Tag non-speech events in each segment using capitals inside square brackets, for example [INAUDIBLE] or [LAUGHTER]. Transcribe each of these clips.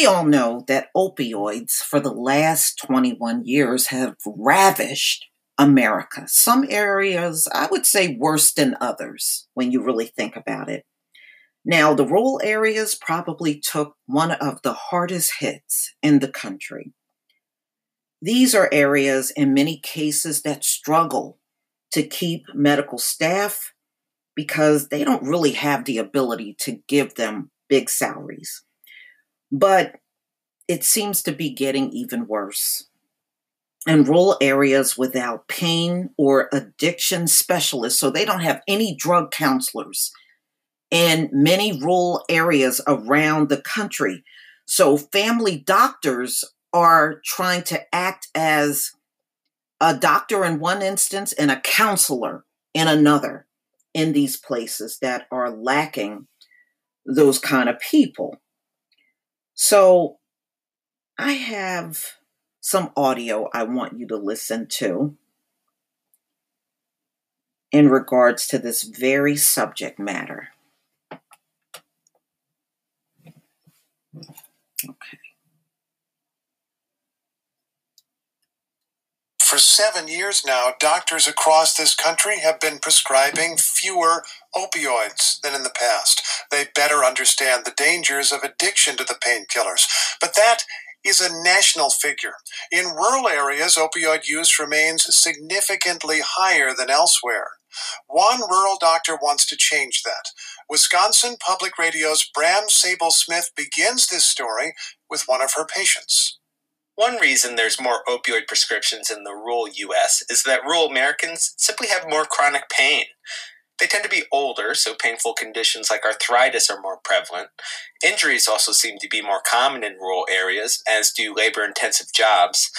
We all know that opioids for the last 21 years have ravished America. Some areas, I would say, worse than others when you really think about it. Now, the rural areas probably took one of the hardest hits in the country. These are areas, in many cases, that struggle to keep medical staff because they don't really have the ability to give them big salaries. But it seems to be getting even worse. In rural areas without pain or addiction specialists, so they don't have any drug counselors in many rural areas around the country. So family doctors are trying to act as a doctor in one instance and a counselor in another in these places that are lacking those kind of people. So I have some audio I want you to listen to in regards to this very subject matter. Okay. Seven years now, doctors across this country have been prescribing fewer opioids than in the past. They better understand the dangers of addiction to the painkillers. But that is a national figure. In rural areas, opioid use remains significantly higher than elsewhere. One rural doctor wants to change that. Wisconsin Public Radio's Bram Sable Smith begins this story with one of her patients. One reason there's more opioid prescriptions in the rural U.S. is that rural Americans simply have more chronic pain. They tend to be older, so painful conditions like arthritis are more prevalent. Injuries also seem to be more common in rural areas, as do labor intensive jobs.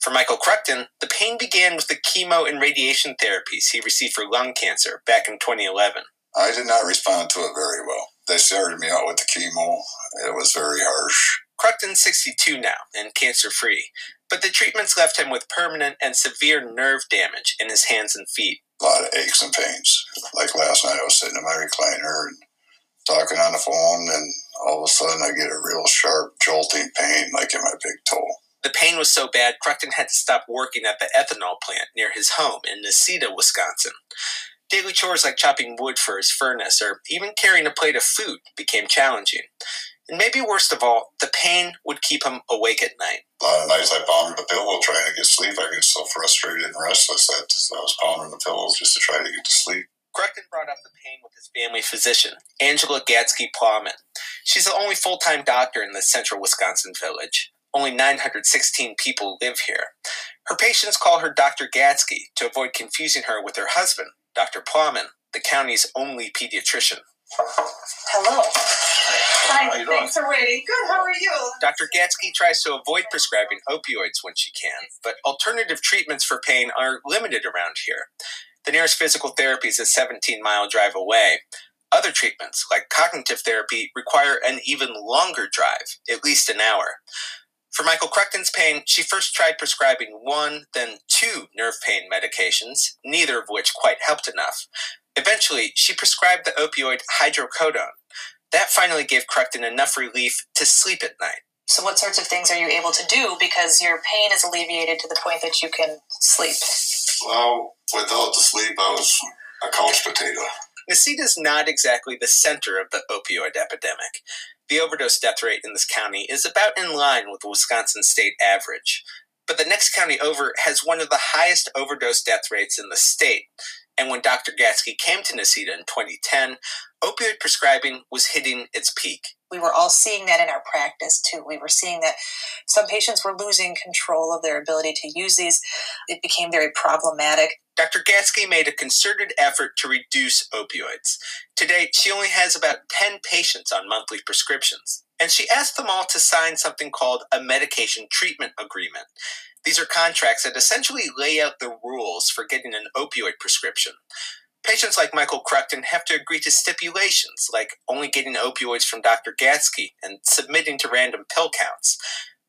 For Michael Cruckton, the pain began with the chemo and radiation therapies he received for lung cancer back in 2011. I did not respond to it very well. They started me out with the chemo. It was very harsh. Cruckton's 62 now and cancer free, but the treatments left him with permanent and severe nerve damage in his hands and feet. A lot of aches and pains. Like last night, I was sitting in my recliner and talking on the phone, and all of a sudden, I get a real sharp, jolting pain, like in my big toe. The pain was so bad, Cruckton had to stop working at the ethanol plant near his home in Necedah, Wisconsin. Daily chores like chopping wood for his furnace or even carrying a plate of food became challenging. And maybe worst of all, the pain would keep him awake at night. A lot of nights I pounded the pillow trying to get sleep. I get so frustrated and restless that I was pounding the pillows just to try to get to sleep. Cruckton brought up the pain with his family physician, Angela Gatzke-Plamann. She's the only full time doctor in this central Wisconsin village. Only 916 people live here. Her patients call her Dr. Gatzke to avoid confusing her with her husband, Dr. Plamann, the county's only pediatrician. Hello. Hi, thanks for waiting. Good, how are you? Dr. Gatzke tries to avoid prescribing opioids when she can, but alternative treatments for pain are limited around here. The nearest physical therapy is a 17 mile drive away. Other treatments, like cognitive therapy, require an even longer drive, at least an hour. For Michael Cruckton's pain, she first tried prescribing one, then two nerve pain medications, neither of which quite helped enough. Eventually, she prescribed the opioid hydrocodone. That finally gave Cruckton enough relief to sleep at night. So, what sorts of things are you able to do because your pain is alleviated to the point that you can sleep? Well, without the sleep, I was a couch potato. Necedah is not exactly the center of the opioid epidemic. The overdose death rate in this county is about in line with the Wisconsin state average. But the next county over has one of the highest overdose death rates in the state. And when Dr. Gatzke came to Necedah in 2010, opioid prescribing was hitting its peak. We were all seeing that in our practice too. We were seeing that some patients were losing control of their ability to use these. It became very problematic. Dr. Gatzke made a concerted effort to reduce opioids. To date, she only has about 10 patients on monthly prescriptions, and she asked them all to sign something called a medication treatment agreement. These are contracts that essentially lay out the rules for getting an opioid prescription. Patients like Michael Cruckton have to agree to stipulations, like only getting opioids from Dr. Gatzke and submitting to random pill counts.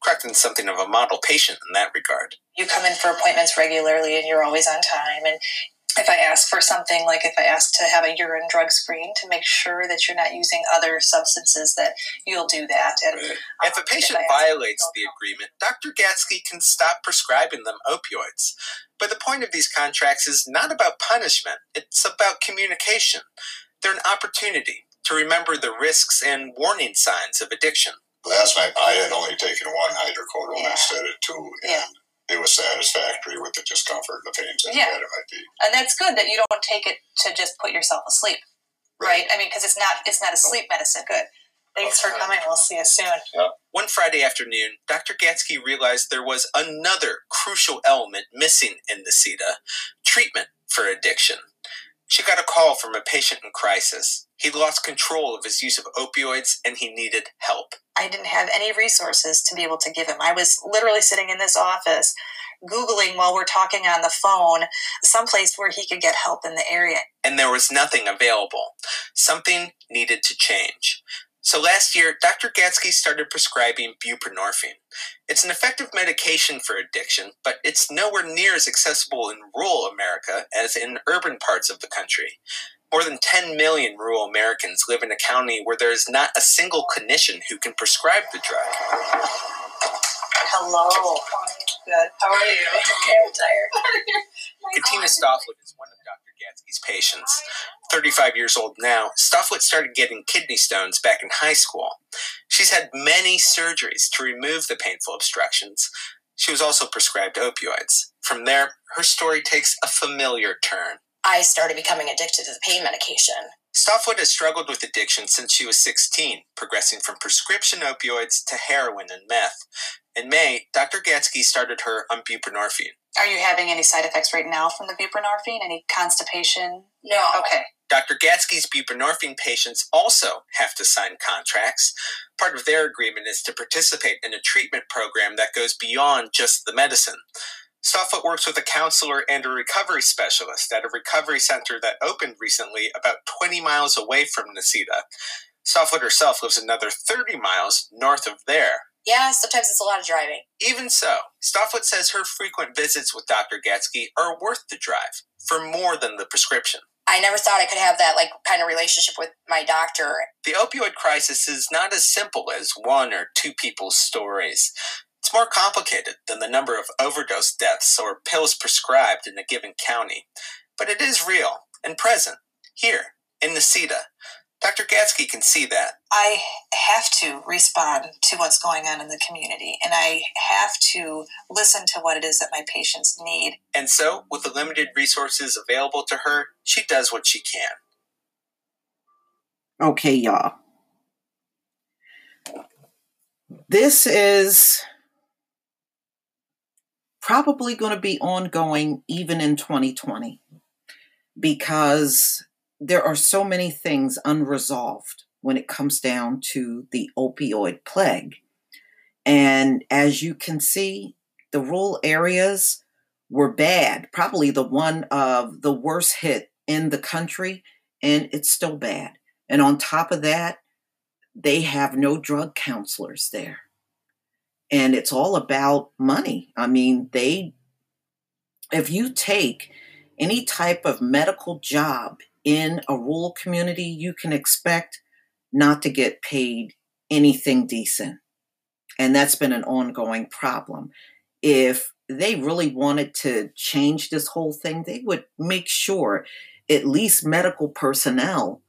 Cruckton's something of a model patient in that regard. You come in for appointments regularly and you're always on time. And if I ask for something, like if I ask to have a urine drug screen to make sure that you're not using other substances, that you'll do that. And um, if a patient if violates the agreement, Dr. Gatzke can stop prescribing them opioids. But the point of these contracts is not about punishment, it's about communication. They're an opportunity to remember the risks and warning signs of addiction. Last night, I had only taken one hydrocodone yeah. instead of two, and yeah. It was satisfactory with the discomfort and the pains and yeah. it might be. And that's good that you don't take it to just put yourself asleep, right? right? I mean, because it's not it's not a sleep medicine. Good. Thanks for coming. We'll see you soon. Yeah. One Friday afternoon, Dr. Gatzke realized there was another crucial element missing in Necedah treatment for addiction. She got a call from a patient in crisis. He lost control of his use of opioids and he needed help. I didn't have any resources to be able to give him. I was literally sitting in this office Googling while we're talking on the phone someplace where he could get help in the area. And there was nothing available. Something needed to change. So last year, Dr. Gatzke started prescribing buprenorphine. It's an effective medication for addiction, but it's nowhere near as accessible in rural America as in urban parts of the country. More than 10 million rural Americans live in a county where there is not a single clinician who can prescribe the drug. Hello. Good. How are you? [LAUGHS] I'm tired. [LAUGHS] Katina Stofflet is one of Dr. Gatzke's patients. 35 years old now, Stofflet started getting kidney stones back in high school. She's had many surgeries to remove the painful obstructions. She was also prescribed opioids. From there, her story takes a familiar turn. I started becoming addicted to the pain medication. Stofflet has struggled with addiction since she was 16, progressing from prescription opioids to heroin and meth. In May, Dr. Gatzke started her on buprenorphine. Are you having any side effects right now from the buprenorphine? Any constipation? No. Okay. Dr. Gatzke's buprenorphine patients also have to sign contracts. Part of their agreement is to participate in a treatment program that goes beyond just the medicine. Stofflet works with a counselor and a recovery specialist at a recovery center that opened recently about 20 miles away from Necedah. Stofflet herself lives another 30 miles north of there. Yeah, sometimes it's a lot of driving. Even so, Stofflet says her frequent visits with Dr. Gatzke are worth the drive for more than the prescription. I never thought I could have that like kind of relationship with my doctor. The opioid crisis is not as simple as one or two people's stories. It's more complicated than the number of overdose deaths or pills prescribed in a given county. But it is real and present here in Necedah. Dr. Gatzke can see that. I have to respond to what's going on in the community, and I have to listen to what it is that my patients need. And so, with the limited resources available to her, she does what she can. Okay, y'all. This is probably going to be ongoing even in 2020 because there are so many things unresolved when it comes down to the opioid plague. And as you can see, the rural areas were bad, probably the one of the worst hit in the country, and it's still bad. And on top of that, they have no drug counselors there. And it's all about money. I mean, they, if you take any type of medical job in a rural community, you can expect not to get paid anything decent. And that's been an ongoing problem. If they really wanted to change this whole thing, they would make sure at least medical personnel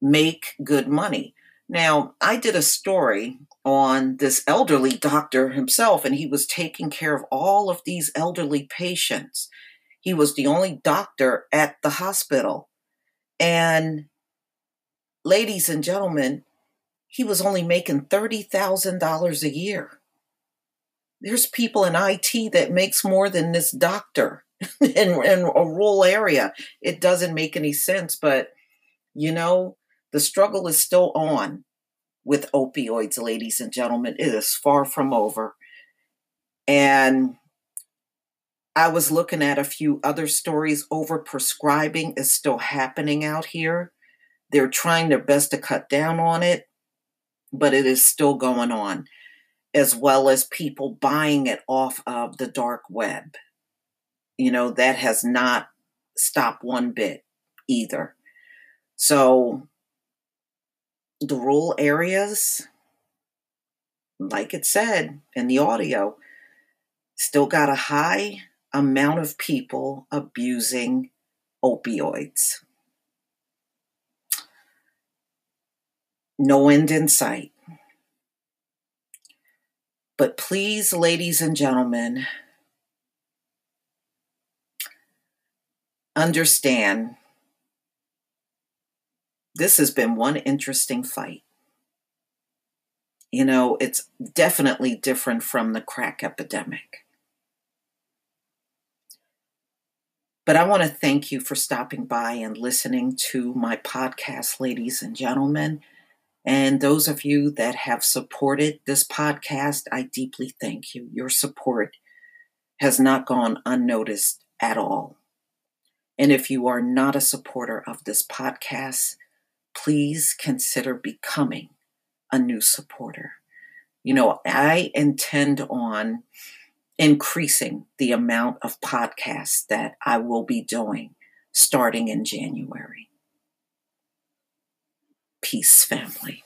make good money. Now, I did a story on this elderly doctor himself, and he was taking care of all of these elderly patients. He was the only doctor at the hospital. And ladies and gentlemen, he was only making $30,000 a year. There's people in IT that makes more than this doctor [LAUGHS] in, in a rural area. It doesn't make any sense, but you know, the struggle is still on with opioids, ladies and gentlemen. It is far from over. And I was looking at a few other stories. Overprescribing is still happening out here. They're trying their best to cut down on it, but it is still going on, as well as people buying it off of the dark web. You know, that has not stopped one bit either. So, the rural areas, like it said in the audio, still got a high amount of people abusing opioids. No end in sight. But please, ladies and gentlemen, understand this has been one interesting fight. You know, it's definitely different from the crack epidemic. But I want to thank you for stopping by and listening to my podcast, ladies and gentlemen. And those of you that have supported this podcast, I deeply thank you. Your support has not gone unnoticed at all. And if you are not a supporter of this podcast, please consider becoming a new supporter. You know, I intend on increasing the amount of podcasts that I will be doing starting in January. Peace, family.